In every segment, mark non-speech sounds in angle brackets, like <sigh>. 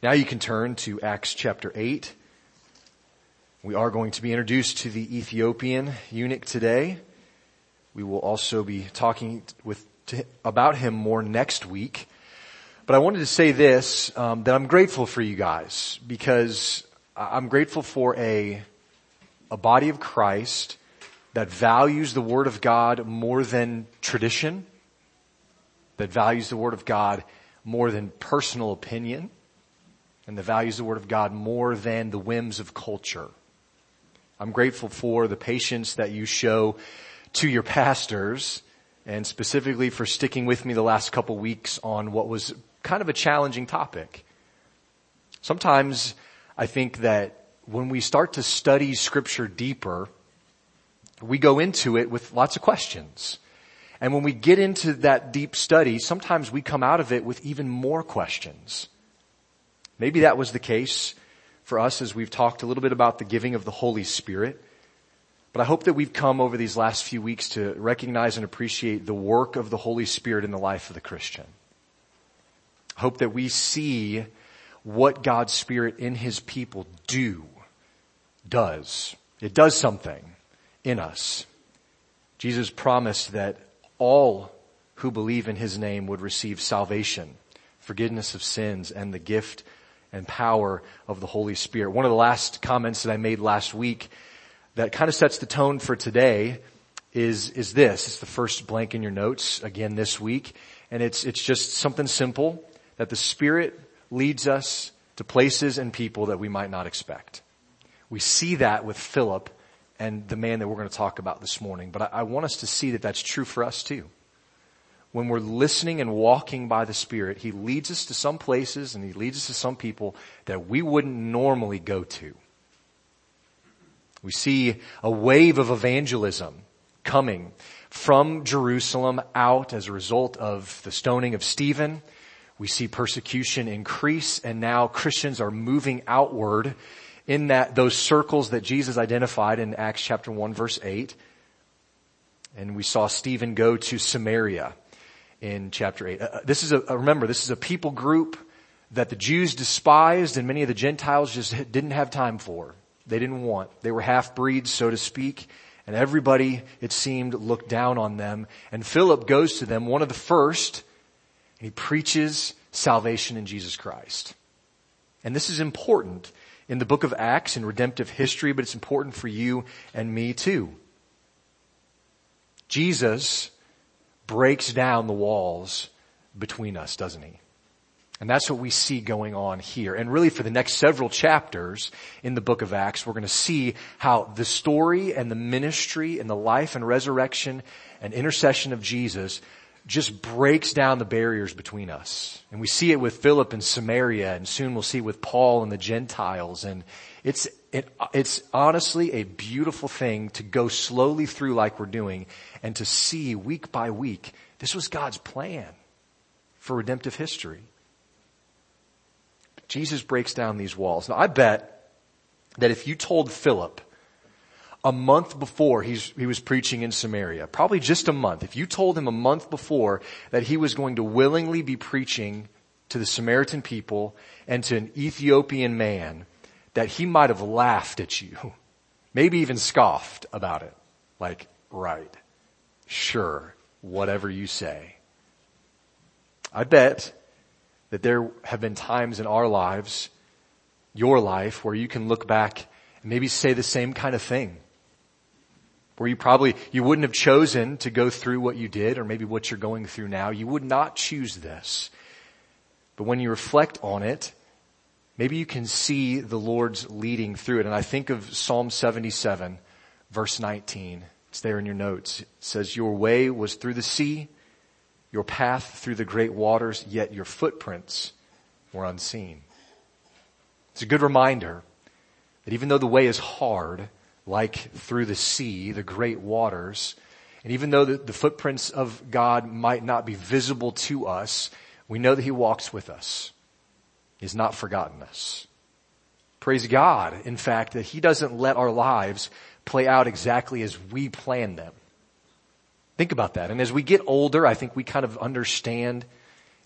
Now you can turn to Acts chapter 8. We are going to be introduced to the Ethiopian eunuch today. We will also be talking with, to, about him more next week. But I wanted to say this, um, that I'm grateful for you guys because I'm grateful for a, a body of Christ that values the Word of God more than tradition, that values the Word of God more than personal opinion, and the values of the Word of God more than the whims of culture. I'm grateful for the patience that you show to your pastors and specifically for sticking with me the last couple weeks on what was kind of a challenging topic. Sometimes I think that when we start to study scripture deeper, we go into it with lots of questions. And when we get into that deep study, sometimes we come out of it with even more questions. Maybe that was the case for us as we've talked a little bit about the giving of the Holy Spirit. But I hope that we've come over these last few weeks to recognize and appreciate the work of the Holy Spirit in the life of the Christian. I hope that we see what God's Spirit in His people do, does. It does something in us. Jesus promised that all who believe in His name would receive salvation, forgiveness of sins, and the gift and power of the Holy Spirit. One of the last comments that I made last week that kind of sets the tone for today is, is this. It's the first blank in your notes again this week. And it's, it's just something simple that the Spirit leads us to places and people that we might not expect. We see that with Philip and the man that we're going to talk about this morning, but I, I want us to see that that's true for us too when we're listening and walking by the Spirit, He leads us to some places and He leads us to some people that we wouldn't normally go to. We see a wave of evangelism coming from Jerusalem out as a result of the stoning of Stephen. We see persecution increase and now Christians are moving outward in that, those circles that Jesus identified in Acts chapter 1 verse 8. And we saw Stephen go to Samaria in chapter 8. Uh, this is a, uh, remember, this is a people group that the Jews despised and many of the Gentiles just didn't have time for. They didn't want. They were half-breeds, so to speak, and everybody, it seemed, looked down on them. And Philip goes to them, one of the first, and he preaches salvation in Jesus Christ. And this is important in the book of Acts in redemptive history, but it's important for you and me too. Jesus breaks down the walls between us, doesn't he? And that's what we see going on here. And really for the next several chapters in the book of Acts, we're going to see how the story and the ministry and the life and resurrection and intercession of Jesus just breaks down the barriers between us. And we see it with Philip and Samaria and soon we'll see it with Paul and the Gentiles. And it's, it, it's honestly a beautiful thing to go slowly through like we're doing and to see week by week, this was God's plan for redemptive history. Jesus breaks down these walls. Now I bet that if you told Philip a month before he was preaching in Samaria, probably just a month, if you told him a month before that he was going to willingly be preaching to the Samaritan people and to an Ethiopian man, that he might have laughed at you, maybe even scoffed about it. Like, right. Sure. Whatever you say. I bet that there have been times in our lives, your life, where you can look back and maybe say the same kind of thing. Where you probably, you wouldn't have chosen to go through what you did or maybe what you're going through now. You would not choose this. But when you reflect on it, maybe you can see the Lord's leading through it. And I think of Psalm 77 verse 19. It's there in your notes. It says, your way was through the sea, your path through the great waters, yet your footprints were unseen. It's a good reminder that even though the way is hard, like through the sea, the great waters, and even though the, the footprints of God might not be visible to us, we know that He walks with us. He's not forgotten us. Praise God, in fact, that He doesn't let our lives play out exactly as we plan them. Think about that. And as we get older, I think we kind of understand,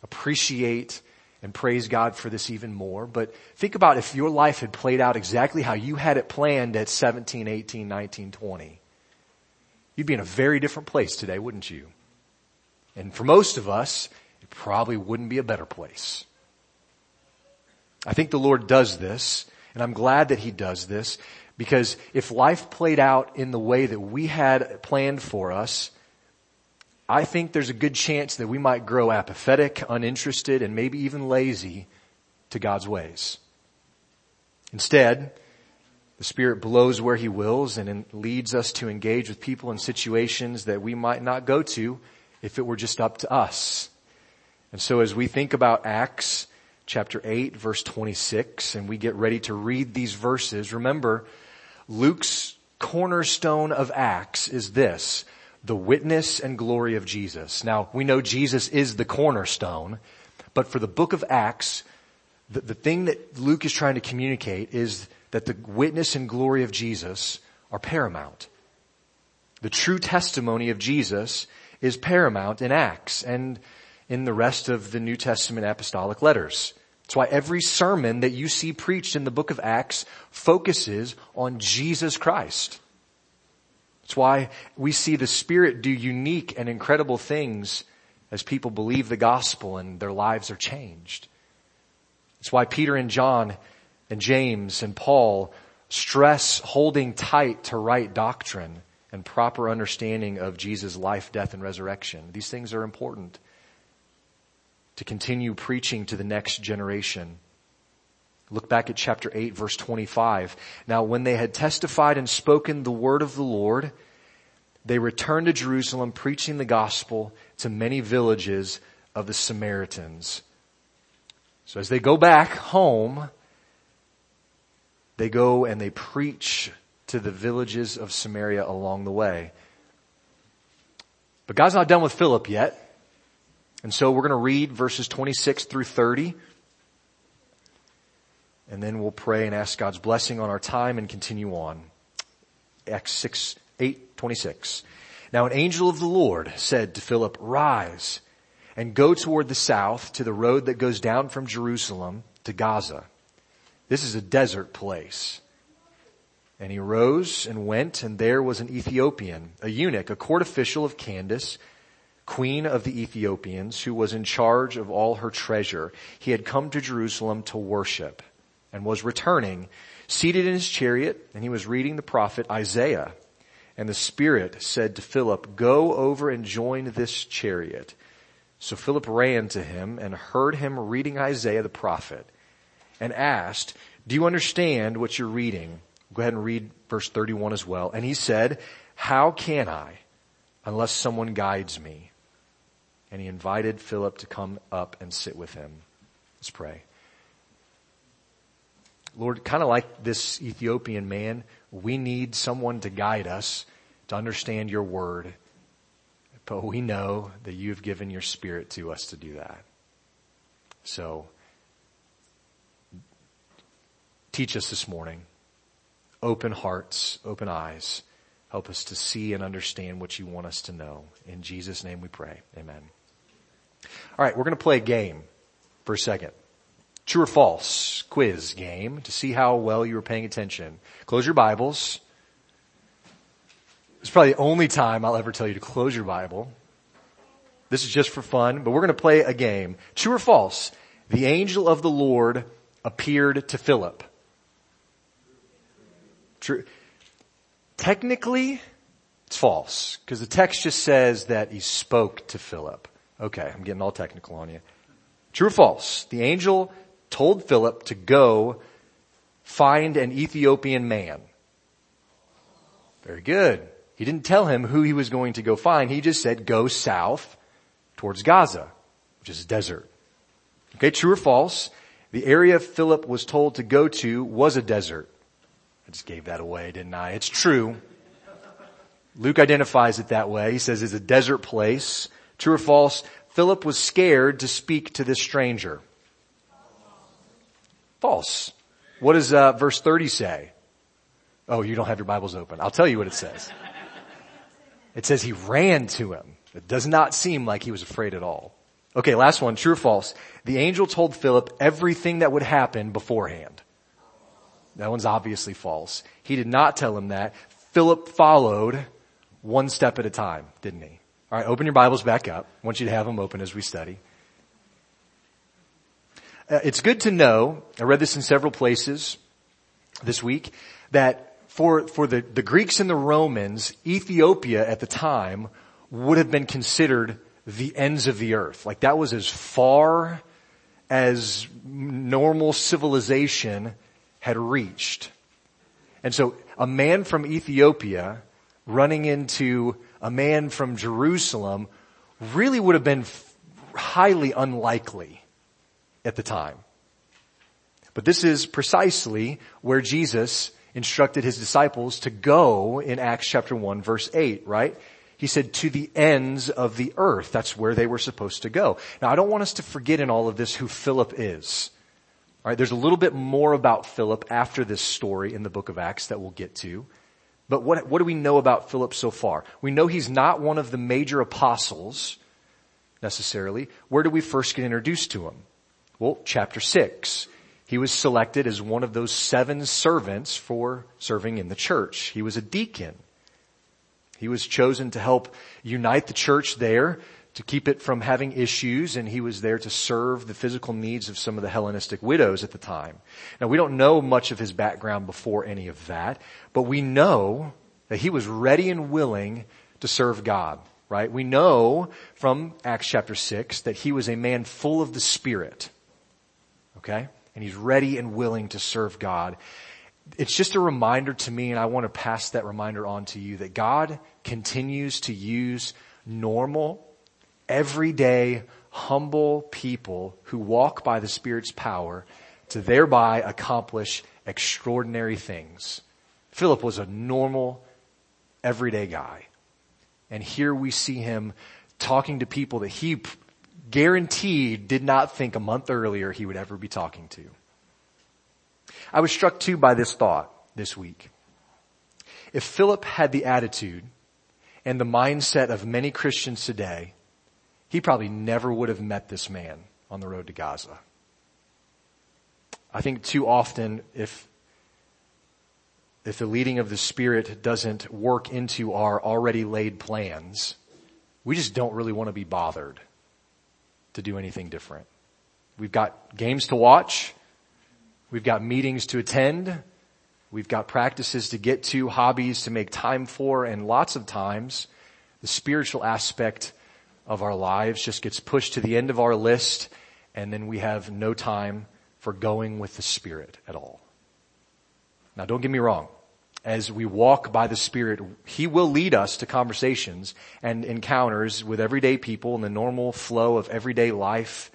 appreciate, and praise God for this even more. But think about if your life had played out exactly how you had it planned at 17, 18, 19, 20. You'd be in a very different place today, wouldn't you? And for most of us, it probably wouldn't be a better place. I think the Lord does this, and I'm glad that He does this, because if life played out in the way that we had planned for us, I think there's a good chance that we might grow apathetic, uninterested, and maybe even lazy to God's ways. Instead, the Spirit blows where He wills and leads us to engage with people in situations that we might not go to if it were just up to us. And so as we think about Acts chapter 8 verse 26 and we get ready to read these verses, remember Luke's cornerstone of Acts is this, the witness and glory of Jesus. Now we know Jesus is the cornerstone, but for the book of Acts, the, the thing that Luke is trying to communicate is that the witness and glory of Jesus are paramount. The true testimony of Jesus is paramount in Acts and in the rest of the New Testament apostolic letters. That's why every sermon that you see preached in the book of Acts focuses on Jesus Christ. It's why we see the Spirit do unique and incredible things as people believe the gospel and their lives are changed. It's why Peter and John and James and Paul stress holding tight to right doctrine and proper understanding of Jesus' life, death, and resurrection. These things are important to continue preaching to the next generation. Look back at chapter 8 verse 25. Now when they had testified and spoken the word of the Lord, they returned to Jerusalem preaching the gospel to many villages of the Samaritans. So as they go back home, they go and they preach to the villages of Samaria along the way. But God's not done with Philip yet. And so we're going to read verses 26 through 30. And then we'll pray and ask God's blessing on our time and continue on. Acts 6, 8, 26. Now an angel of the Lord said to Philip, rise and go toward the south to the road that goes down from Jerusalem to Gaza. This is a desert place. And he rose and went, and there was an Ethiopian, a eunuch, a court official of Candace, queen of the Ethiopians, who was in charge of all her treasure. He had come to Jerusalem to worship and was returning, seated in his chariot, and he was reading the prophet Isaiah. And the Spirit said to Philip, go over and join this chariot. So Philip ran to him and heard him reading Isaiah the prophet and asked, do you understand what you're reading? Go ahead and read verse 31 as well. And he said, how can I unless someone guides me? And he invited Philip to come up and sit with him. Let's pray. Lord, kind of like this Ethiopian man, we need someone to guide us to understand your word. But we know that you have given your spirit to us to do that. So, teach us this morning open hearts, open eyes. Help us to see and understand what you want us to know. In Jesus' name we pray. Amen. All right, we're going to play a game for a second. True or false quiz game to see how well you were paying attention. Close your Bibles. It's probably the only time I'll ever tell you to close your Bible. This is just for fun, but we're going to play a game. True or false? The angel of the Lord appeared to Philip. True. Technically, it's false because the text just says that he spoke to Philip. Okay, I'm getting all technical on you. True or false? The angel told Philip to go find an Ethiopian man. Very good. He didn't tell him who he was going to go find. He just said go south towards Gaza, which is a desert. Okay, true or false? The area Philip was told to go to was a desert. I just gave that away, didn't I? It's true. Luke identifies it that way. He says it's a desert place. True or false? Philip was scared to speak to this stranger. False. What does uh, verse 30 say? Oh, you don't have your Bibles open. I'll tell you what it says. It says he ran to him. It does not seem like he was afraid at all. Okay, last one, true or false. The angel told Philip everything that would happen beforehand. That one's obviously false. He did not tell him that. Philip followed one step at a time, didn't he? Alright, open your Bibles back up. I want you to have them open as we study. Uh, it's good to know, I read this in several places this week, that for, for the, the Greeks and the Romans, Ethiopia at the time would have been considered the ends of the earth. Like that was as far as normal civilization had reached. And so a man from Ethiopia running into a man from Jerusalem really would have been highly unlikely at the time. But this is precisely where Jesus instructed his disciples to go in Acts chapter 1 verse 8, right? He said to the ends of the earth. That's where they were supposed to go. Now I don't want us to forget in all of this who Philip is. Alright, there's a little bit more about Philip after this story in the book of Acts that we'll get to. But what, what do we know about Philip so far? We know he's not one of the major apostles necessarily. Where do we first get introduced to him? Well, chapter 6. He was selected as one of those seven servants for serving in the church. He was a deacon. He was chosen to help unite the church there, to keep it from having issues, and he was there to serve the physical needs of some of the Hellenistic widows at the time. Now we don't know much of his background before any of that, but we know that he was ready and willing to serve God, right? We know from Acts chapter 6 that he was a man full of the Spirit. Okay? and he's ready and willing to serve God. It's just a reminder to me, and I want to pass that reminder on to you that God continues to use normal, everyday, humble people who walk by the Spirit's power to thereby accomplish extraordinary things. Philip was a normal, everyday guy. And here we see him talking to people that he guaranteed did not think a month earlier he would ever be talking to. I was struck too by this thought this week. If Philip had the attitude and the mindset of many Christians today, he probably never would have met this man on the road to Gaza. I think too often if if the leading of the Spirit doesn't work into our already laid plans, we just don't really want to be bothered to do anything different. We've got games to watch. We've got meetings to attend. We've got practices to get to, hobbies to make time for, and lots of times the spiritual aspect of our lives just gets pushed to the end of our list and then we have no time for going with the Spirit at all. Now don't get me wrong as we walk by the Spirit, He will lead us to conversations and encounters with everyday people in the normal flow of everyday life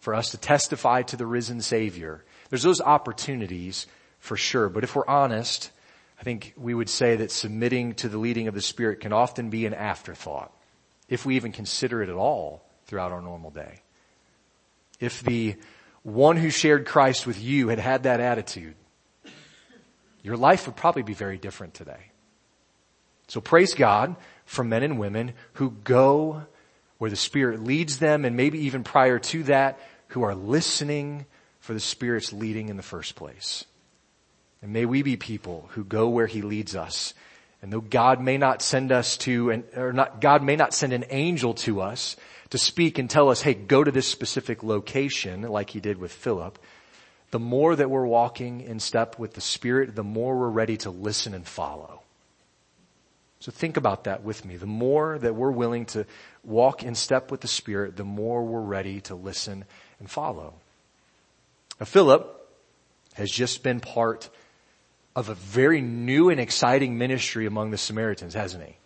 for us to testify to the risen Savior. There's those opportunities for sure, but if we're honest, I think we would say that submitting to the leading of the Spirit can often be an afterthought, if we even consider it at all throughout our normal day. If the one who shared Christ with you had had that attitude, your life would probably be very different today. So praise God for men and women who go where the Spirit leads them and maybe even prior to that, who are listening for the Spirit's leading in the first place. And may we be people who go where He leads us. And though God may not send us to, an, or not, God may not send an angel to us to speak and tell us, hey, go to this specific location like He did with Philip, the more that we're walking in step with the Spirit, the more we're ready to listen and follow. So think about that with me. The more that we're willing to walk in step with the Spirit, the more we're ready to listen and follow. Now Philip has just been part of a very new and exciting ministry among the Samaritans, hasn't he?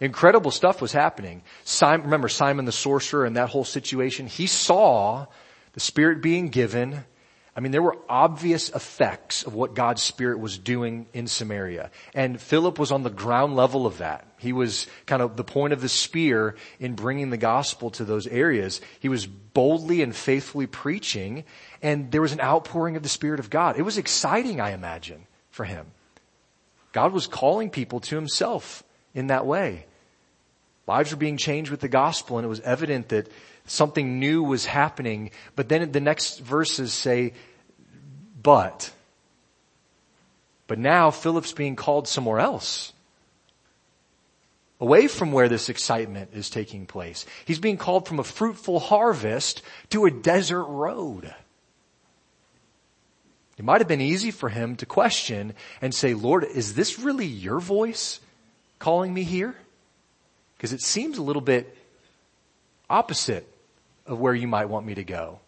Incredible stuff was happening. Simon, remember Simon the sorcerer and that whole situation? He saw the Spirit being given I mean, there were obvious effects of what God's Spirit was doing in Samaria. And Philip was on the ground level of that. He was kind of the point of the spear in bringing the gospel to those areas. He was boldly and faithfully preaching and there was an outpouring of the Spirit of God. It was exciting, I imagine, for him. God was calling people to himself in that way. Lives were being changed with the gospel and it was evident that Something new was happening, but then the next verses say, but. But now Philip's being called somewhere else. Away from where this excitement is taking place. He's being called from a fruitful harvest to a desert road. It might have been easy for him to question and say, Lord, is this really your voice calling me here? Because it seems a little bit opposite of where you might want me to go.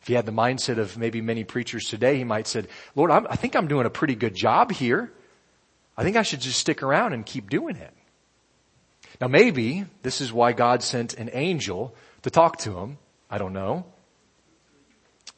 If he had the mindset of maybe many preachers today, he might said, Lord, I'm, i think I'm doing a pretty good job here. I think I should just stick around and keep doing it. Now maybe this is why God sent an angel to talk to him. I don't know.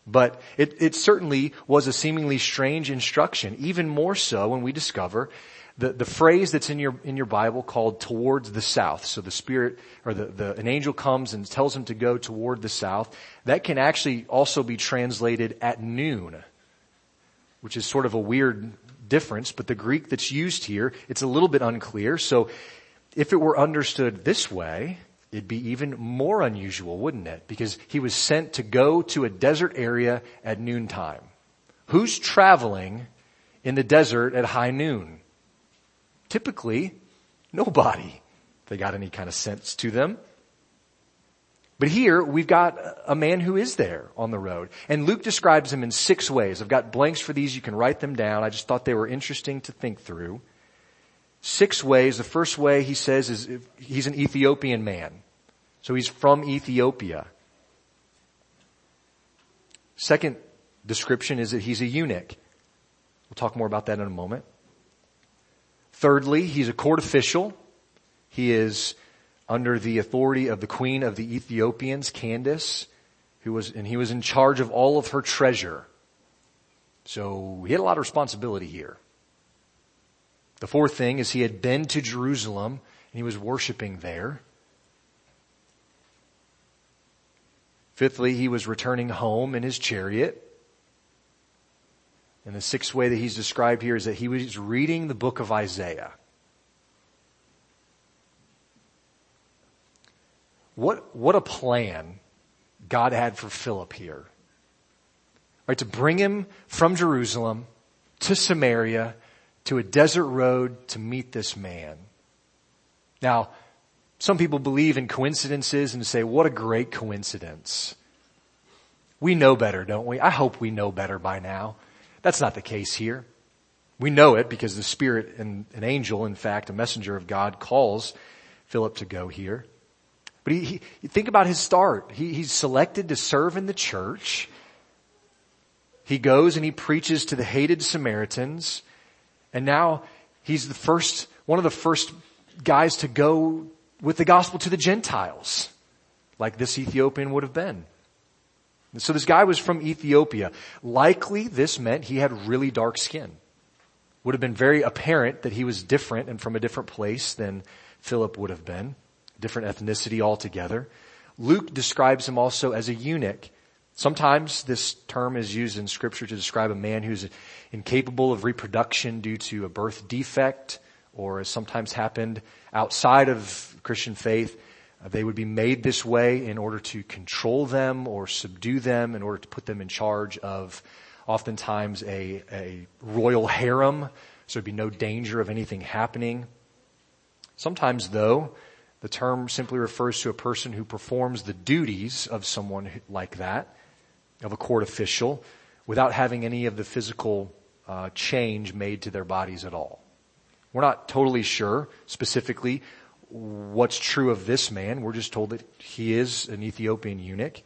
But it, it certainly was a seemingly strange instruction, even more so when we discover the, the phrase that's in your, in your Bible called towards the south. So the spirit or the, the, an angel comes and tells him to go toward the south. That can actually also be translated at noon, which is sort of a weird difference, but the Greek that's used here, it's a little bit unclear. So if it were understood this way, it'd be even more unusual, wouldn't it? Because he was sent to go to a desert area at noontime. Who's traveling in the desert at high noon? Typically, nobody. They got any kind of sense to them. But here we've got a man who is there on the road. And Luke describes him in six ways. I've got blanks for these. You can write them down. I just thought they were interesting to think through. Six ways. The first way he says is he's an Ethiopian man. So he's from Ethiopia. Second description is that he's a eunuch. We'll talk more about that in a moment. Thirdly, he's a court official. He is under the authority of the queen of the Ethiopians, Candace, who was, and he was in charge of all of her treasure. So he had a lot of responsibility here. The fourth thing is he had been to Jerusalem and he was worshiping there. Fifthly, he was returning home in his chariot. And the sixth way that he's described here is that he was reading the book of Isaiah. What, what a plan God had for Philip here. Right, to bring him from Jerusalem to Samaria to a desert road to meet this man. Now, some people believe in coincidences and say, what a great coincidence. We know better, don't we? I hope we know better by now. That's not the case here. We know it because the Spirit and an angel, in fact, a messenger of God calls Philip to go here. But he, he think about his start. He, he's selected to serve in the church. He goes and he preaches to the hated Samaritans. And now he's the first, one of the first guys to go with the gospel to the Gentiles, like this Ethiopian would have been. So this guy was from Ethiopia. Likely this meant he had really dark skin. Would have been very apparent that he was different and from a different place than Philip would have been different ethnicity altogether. Luke describes him also as a eunuch. Sometimes this term is used in scripture to describe a man who's incapable of reproduction due to a birth defect, or as sometimes happened outside of Christian faith, they would be made this way in order to control them or subdue them, in order to put them in charge of oftentimes a, a royal harem, so there'd be no danger of anything happening. Sometimes though, the term simply refers to a person who performs the duties of someone like that, of a court official, without having any of the physical uh, change made to their bodies at all. We're not totally sure specifically what's true of this man. We're just told that he is an Ethiopian eunuch.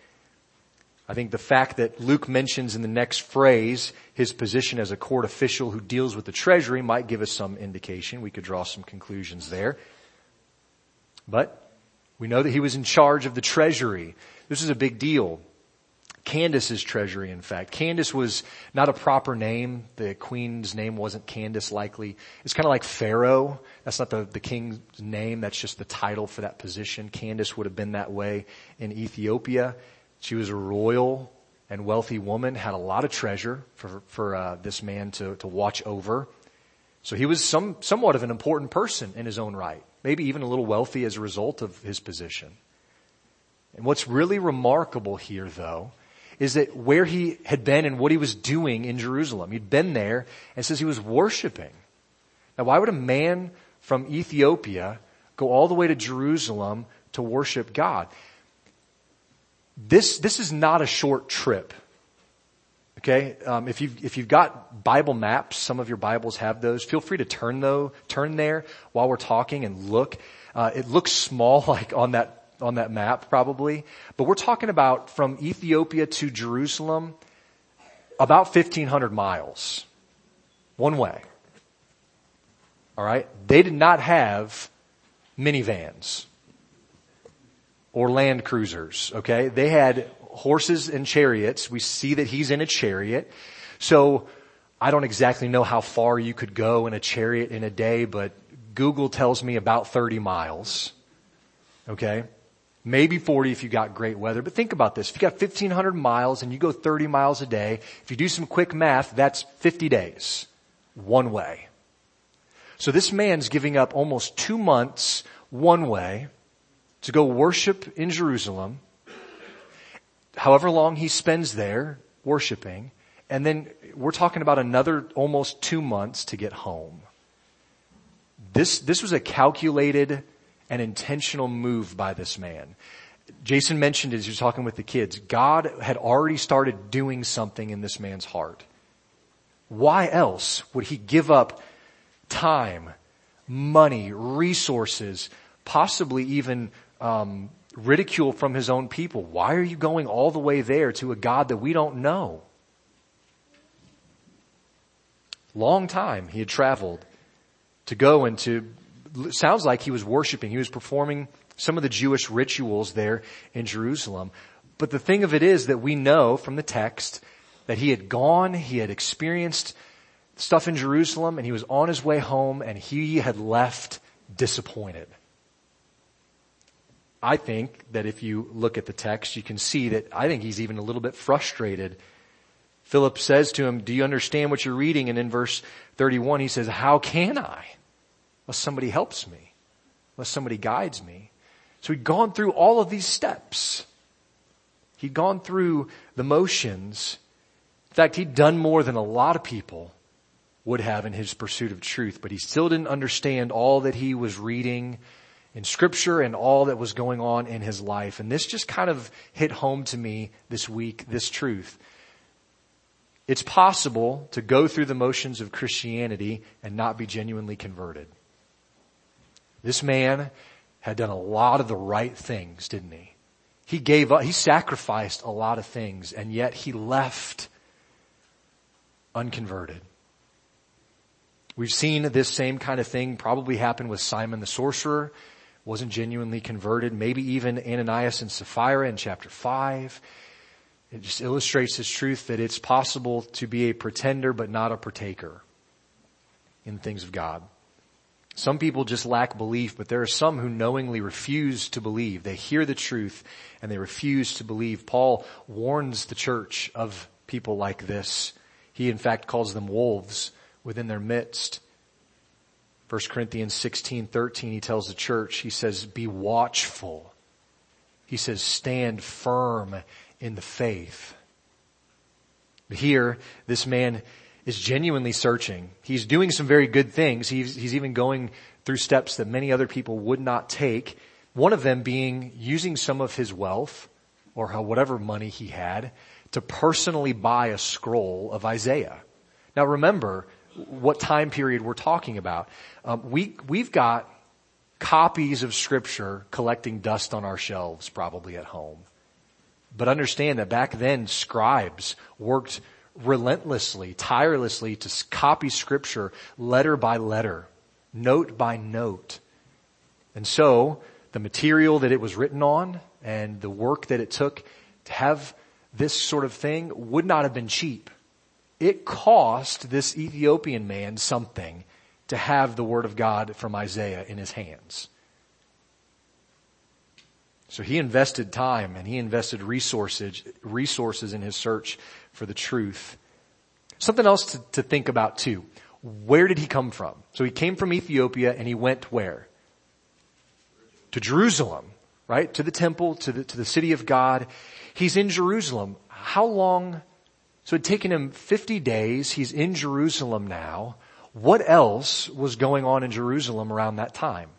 I think the fact that Luke mentions in the next phrase his position as a court official who deals with the treasury might give us some indication. We could draw some conclusions there. But we know that he was in charge of the treasury. This is a big deal. Candace's treasury, in fact. Candace was not a proper name. The queen's name wasn't Candace likely. It's kind of like Pharaoh. That's not the, the king's name. That's just the title for that position. Candace would have been that way in Ethiopia. She was a royal and wealthy woman, had a lot of treasure for, for uh, this man to, to watch over. So he was some, somewhat of an important person in his own right maybe even a little wealthy as a result of his position. And what's really remarkable here though is that where he had been and what he was doing in Jerusalem. He'd been there and says he was worshiping. Now why would a man from Ethiopia go all the way to Jerusalem to worship God? This, this is not a short trip. Okay, um, if you've if you've got Bible maps, some of your Bibles have those. Feel free to turn though turn there while we're talking and look. Uh, it looks small, <laughs> like on that on that map probably, but we're talking about from Ethiopia to Jerusalem, about fifteen hundred miles, one way. All right, they did not have minivans or land cruisers. Okay, they had horses and chariots. We see that he's in a chariot. So I don't exactly know how far you could go in a chariot in a day, but Google tells me about 30 miles. Okay. Maybe 40 if you got great weather, but think about this. If you got 1500 miles and you go 30 miles a day, if you do some quick math, that's 50 days. One way. So this man's giving up almost two months one way to go worship in Jerusalem however long he spends there worshiping, and then we're talking about another almost two months to get home. This, this was a calculated and intentional move by this man. Jason mentioned as he was talking with the kids, God had already started doing something in this man's heart. Why else would he give up time, money, resources, possibly even um, ridicule from his own people. Why are you going all the way there to a God that we don't know? Long time he had traveled to go and to, sounds like he was worshiping. He was performing some of the Jewish rituals there in Jerusalem. But the thing of it is that we know from the text that he had gone, he had experienced stuff in Jerusalem and he was on his way home and he had left disappointed. I think that if you look at the text, you can see that I think he's even a little bit frustrated. Philip says to him, do you understand what you're reading? And in verse 31, he says, how can I? Unless somebody helps me, unless somebody guides me. So he'd gone through all of these steps. He'd gone through the motions. In fact, he'd done more than a lot of people would have in his pursuit of truth, but he still didn't understand all that he was reading in scripture and all that was going on in his life. And this just kind of hit home to me this week, this truth. It's possible to go through the motions of Christianity and not be genuinely converted. This man had done a lot of the right things, didn't he? He gave up, he sacrificed a lot of things and yet he left unconverted. We've seen this same kind of thing probably happen with Simon the sorcerer wasn't genuinely converted, maybe even Ananias and Sapphira in chapter 5. It just illustrates this truth that it's possible to be a pretender but not a partaker in things of God. Some people just lack belief, but there are some who knowingly refuse to believe. They hear the truth and they refuse to believe. Paul warns the church of people like this. He in fact calls them wolves within their midst. 1 Corinthians 16, 13, he tells the church, he says, be watchful. He says, stand firm in the faith. But here, this man is genuinely searching. He's doing some very good things. He's, he's even going through steps that many other people would not take. One of them being using some of his wealth or whatever money he had to personally buy a scroll of Isaiah. Now remember, what time period we're talking about. Um, we we've got copies of scripture collecting dust on our shelves probably at home. But understand that back then scribes worked relentlessly, tirelessly to copy scripture letter by letter, note by note. And so the material that it was written on and the work that it took to have this sort of thing would not have been cheap. It cost this Ethiopian man something to have the word of God from Isaiah in his hands. So he invested time and he invested resources, resources in his search for the truth. Something else to, to think about too. Where did he come from? So he came from Ethiopia and he went where? To Jerusalem. right? To the temple, to the, to the city of God. He's in Jerusalem. How long? So it had taken him 50 days. He's in Jerusalem now. What else was going on in Jerusalem around that time?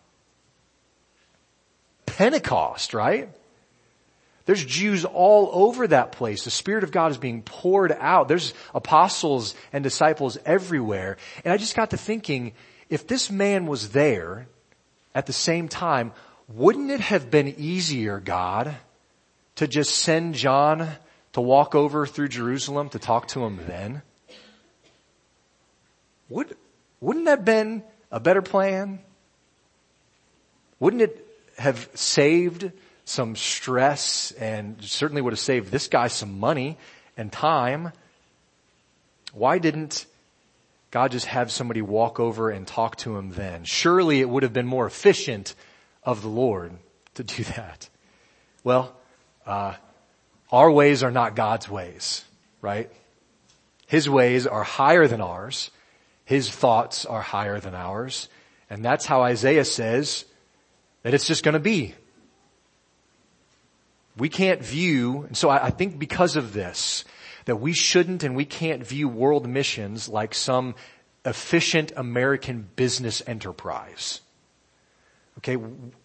Pentecost, right? There's Jews all over that place. The Spirit of God is being poured out. There's apostles and disciples everywhere. And I just got to thinking, if this man was there at the same time, wouldn't it have been easier, God, to just send John to walk over through Jerusalem to talk to him then? Would, wouldn't that have been a better plan? Wouldn't it have saved some stress and certainly would have saved this guy some money and time? Why didn't God just have somebody walk over and talk to him then? Surely it would have been more efficient of the Lord to do <laughs> that. Well, uh, our ways are not God's ways, right? His ways are higher than ours. His thoughts are higher than ours. And that's how Isaiah says that it's just gonna be. We can't view, and so I, I think because of this, that we shouldn't and we can't view world missions like some efficient American business enterprise. Okay,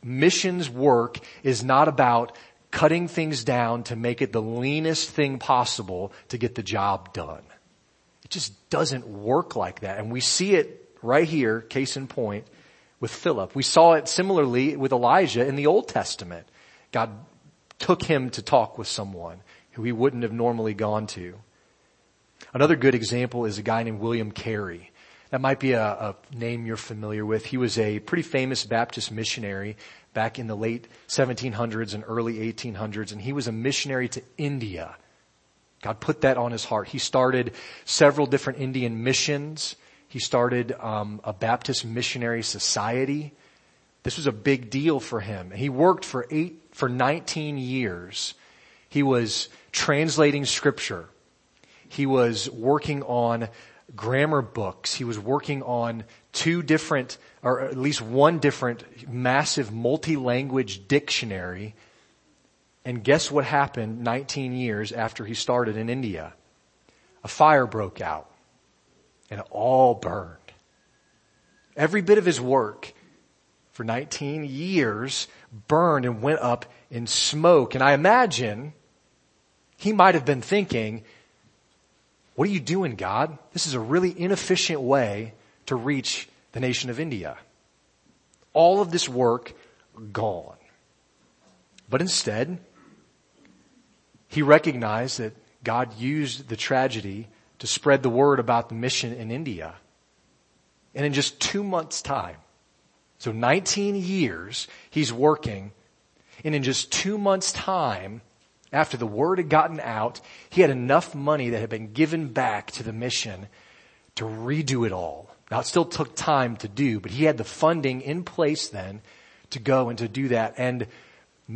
missions work is not about cutting things down to make it the leanest thing possible to get the job done. It just doesn't work like that. And we see it right here, case in point, with Philip. We saw it similarly with Elijah in the Old Testament. God took him to talk with someone who he wouldn't have normally gone to. Another good example is a guy named William Carey. That might be a, a, name you're familiar with. He was a pretty famous Baptist missionary back in the late 1700s and early 1800s, and he was a missionary to India. God put that on his heart. He started several different Indian missions. He started um, a Baptist missionary society. This was a big deal for him. And he worked for eight for 19 years. He was translating scripture. He was working on grammar books. He was working on two different, or at least one different massive multi-language dictionary. And guess what happened 19 years after he started in India? A fire broke out and it all burned. Every bit of his work for 19 years burned and went up in smoke. And I imagine he might have been thinking, what are you doing, God? This is a really inefficient way to reach the nation of India. All of this work gone. But instead, he recognized that God used the tragedy to spread the word about the mission in India. And in just two months time, so 19 years, he's working, and in just two months time, after the word had gotten out, he had enough money that had been given back to the mission to redo it all. Now it still took time to do, but he had the funding in place then to go and to do that. And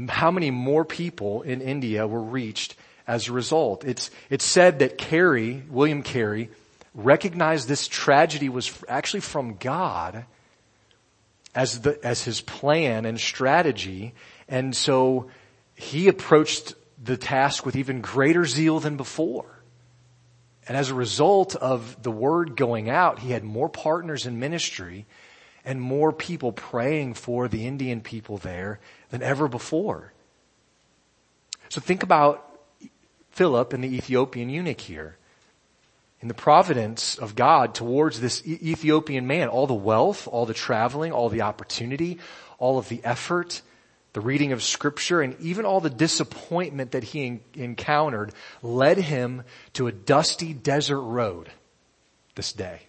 how many more people in India were reached as a result? It's, it's said that Carey, William Carey, recognized this tragedy was actually from God as the, as his plan and strategy. And so he approached the task with even greater zeal than before. And as a result of the word going out, he had more partners in ministry and more people praying for the Indian people there than ever before. So think about Philip and the Ethiopian eunuch here. In the providence of God towards this Ethiopian man, all the wealth, all the traveling, all the opportunity, all of the effort, the reading of scripture and even all the disappointment that he encountered led him to a dusty desert road this day.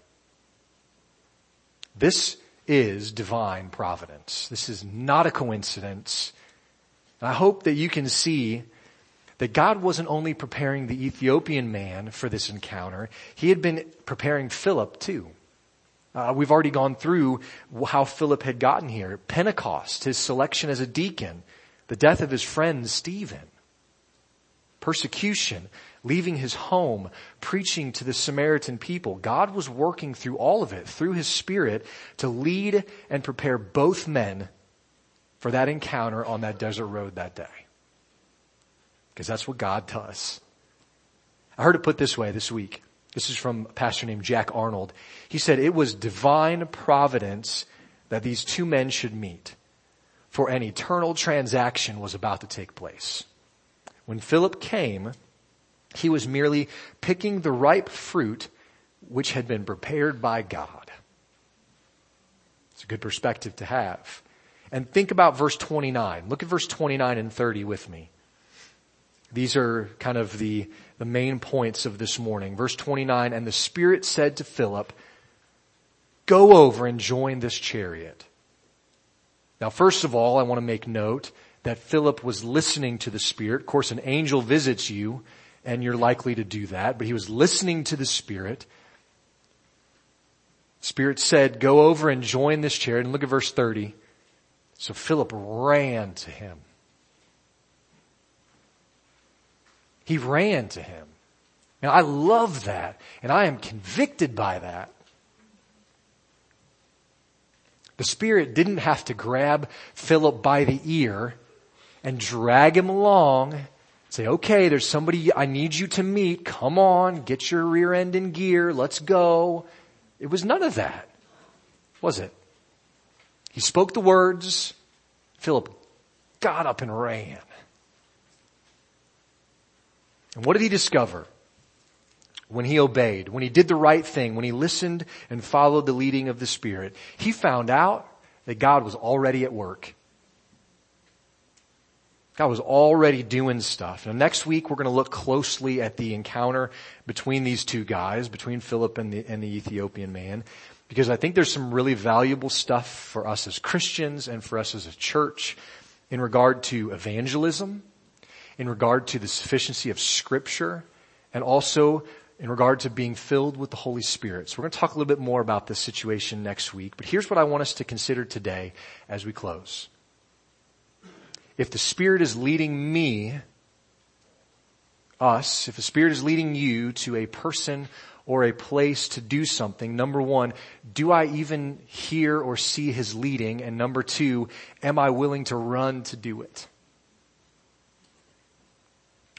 This is divine providence. This is not a coincidence. And I hope that you can see that God wasn't only preparing the Ethiopian man for this encounter, he had been preparing Philip too. Uh, we've already gone through how Philip had gotten here. Pentecost, his selection as a deacon, the death of his friend Stephen, persecution, leaving his home, preaching to the Samaritan people. God was working through all of it, through his spirit, to lead and prepare both men for that encounter on that desert road that day. Because that's what God does. I heard it put this way this week. This is from a pastor named Jack Arnold. He said it was divine providence that these two men should meet for an eternal transaction was about to take place. When Philip came, he was merely picking the ripe fruit which had been prepared by God. It's a good perspective to have. And think about verse 29. Look at verse 29 and 30 with me. These are kind of the, the main points of this morning. Verse 29, and the Spirit said to Philip, go over and join this chariot. Now first of all, I want to make note that Philip was listening to the Spirit. Of course, an angel visits you and you're likely to do that, but he was listening to the Spirit. Spirit said, go over and join this chariot. And look at verse 30. So Philip ran to him. He ran to him. Now I love that and I am convicted by that. The Spirit didn't have to grab Philip by the ear and drag him along Say, okay, there's somebody I need you to meet. Come on, get your rear end in gear. Let's go. It was none of that, was it? He spoke the words. Philip got up and ran. And what did he discover? When he obeyed, when he did the right thing, when he listened and followed the leading of the Spirit, he found out that God was already at work. God was already doing stuff. Now next week we're going to look closely at the encounter between these two guys, between Philip and the, and the Ethiopian man, because I think there's some really valuable stuff for us as Christians and for us as a church in regard to evangelism, in regard to the sufficiency of scripture, and also in regard to being filled with the Holy Spirit. So we're going to talk a little bit more about this situation next week, but here's what I want us to consider today as we close if the Spirit is leading me, us, if the Spirit is leading you to a person or a place to do something, number one, do I even hear or see His leading? And number two, am I willing to run to do it?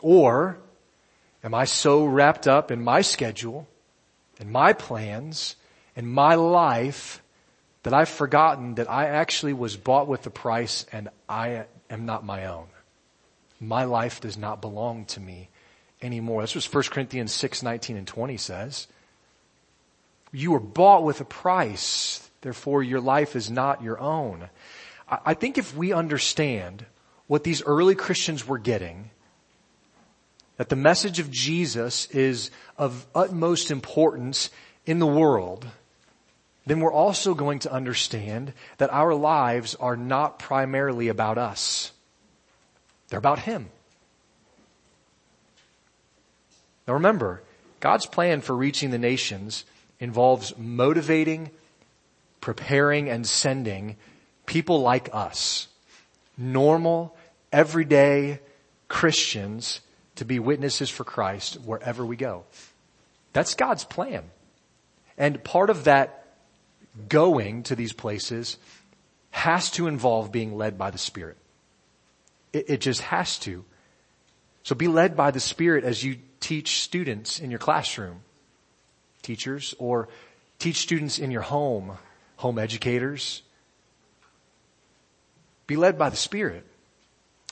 Or am I so wrapped up in my schedule and my plans and my life that I've forgotten that I actually was bought with a price and I am not my own. My life does not belong to me anymore. That's what 1 Corinthians 6, 19 and 20 says. You were bought with a price. Therefore your life is not your own. I think if we understand what these early Christians were getting, that the message of Jesus is of utmost importance in the world, then we're also going to understand that our lives are not primarily about us. They're about Him. Now remember, God's plan for reaching the nations involves motivating, preparing, and sending people like us, normal, everyday Christians to be witnesses for Christ wherever we go. That's God's plan. And part of that going to these places has to involve being led by the Spirit. It, it, just has to. So be led by the Spirit as you teach students in your classroom, teachers, or teach students in your home, home educators. Be led by the Spirit.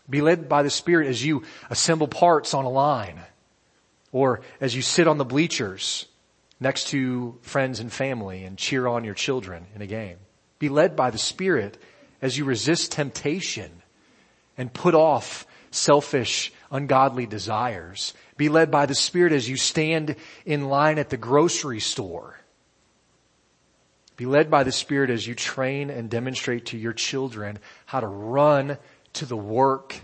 Be led by the Spirit as you assemble parts on a line, or as you sit on the bleachers next to friends and family and cheer on your children in a game. Be led by the Spirit as you resist temptation and put off selfish, ungodly desires. Be led by the Spirit as you stand in line at the grocery store. Be led by the Spirit as you train and demonstrate to your children how to run to the work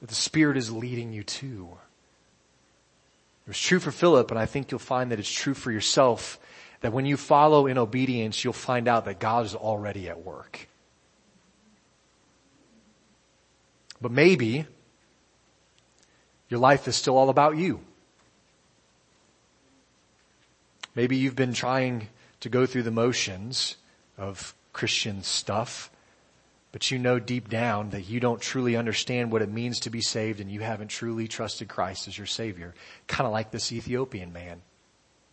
that the Spirit is leading you to. It was true for Philip, and I think you'll find that it's true for yourself, that when you follow in obedience, you'll find out that God is already at work. But maybe your life is still all about you. Maybe you've been trying to go through the motions of Christian stuff but you know deep down that you don't truly understand what it means to be saved and you haven't truly trusted Christ as your Savior. Kind of like this Ethiopian man.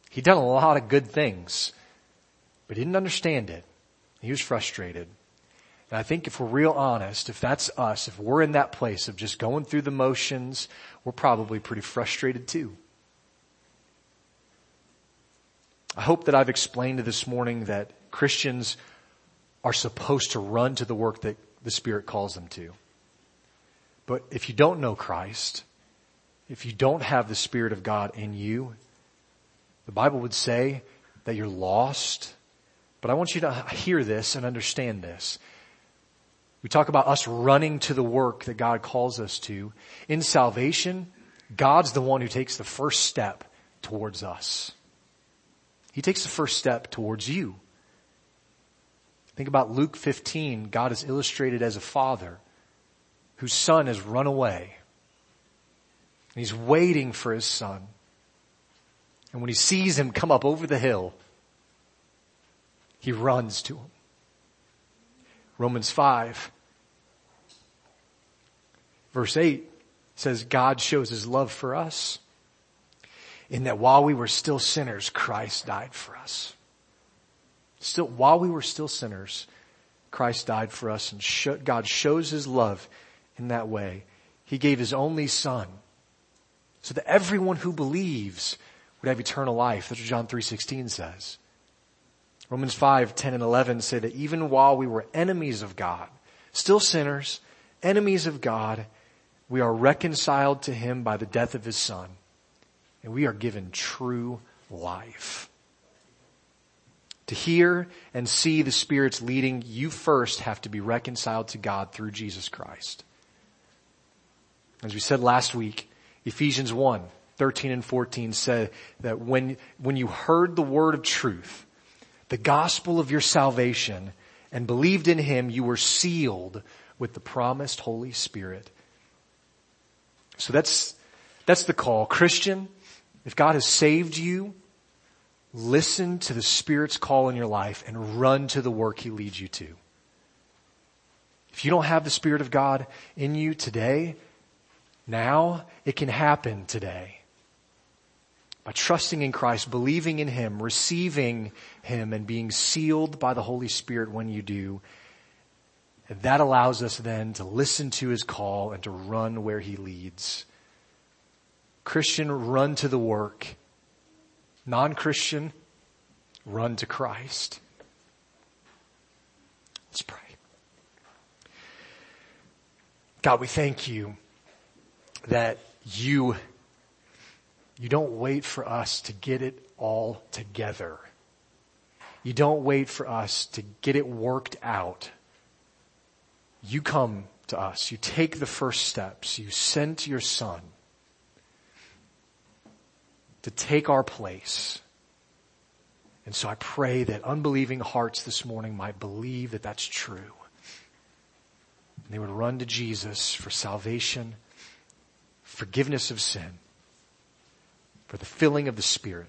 He'd done a lot of good things, but didn't understand it. He was frustrated. And I think if we're real honest, if that's us, if we're in that place of just going through the motions, we're probably pretty frustrated too. I hope that I've explained this morning that Christians are supposed to run to the work that the Spirit calls them to. But if you don't know Christ, if you don't have the Spirit of God in you, the Bible would say that you're lost. But I want you to hear this and understand this. We talk about us running to the work that God calls us to. In salvation, God's the one who takes the first step towards us. He takes the first step towards you. Think about Luke 15. God is illustrated as a father whose son has run away. And he's waiting for his son. And when he sees him come up over the hill, he runs to him. Romans 5 verse 8 says God shows his love for us in that while we were still sinners, Christ died for us. Still, while we were still sinners, Christ died for us and God shows his love in that way. He gave his only son so that everyone who believes would have eternal life. That's what John 3.16 says. Romans 5, 10 and 11 say that even while we were enemies of God, still sinners, enemies of God, we are reconciled to him by the death of his son and we are given true life. To hear and see the Spirit's leading, you first have to be reconciled to God through Jesus Christ. As we said last week, Ephesians 1, 13 and 14 said that when, when you heard the word of truth, the gospel of your salvation, and believed in him, you were sealed with the promised Holy Spirit. So that's, that's the call. Christian, if God has saved you, listen to the Spirit's call in your life and run to the work He leads you to. If you don't have the Spirit of God in you today, now it can happen today. By trusting in Christ, believing in Him, receiving Him, and being sealed by the Holy Spirit when you do. And that allows us then to listen to His call and to run where He leads. Christian, run to the work. Non-Christian, run to Christ. Let's pray. God, we thank you that you, you don't wait for us to get it all together. You don't wait for us to get it worked out. You come to us. You take the first steps. You sent your son to take our place. And so I pray that unbelieving hearts this morning might believe that that's true. And they would run to Jesus for salvation, forgiveness of sin, for the filling of the Spirit.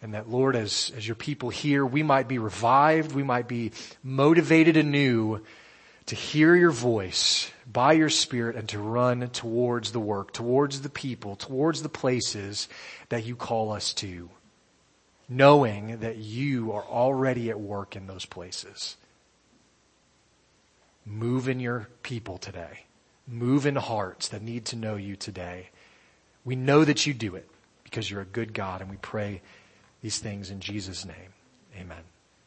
And that Lord, as, as your people here, we might be revived, we might be motivated anew to hear your voice by your spirit and to run towards the work, towards the people, towards the places that you call us to, knowing that you are already at work in those places. Move in your people today. Move in hearts that need to know you today. We know that you do it because you're a good God and we pray these things in Jesus' name. Amen.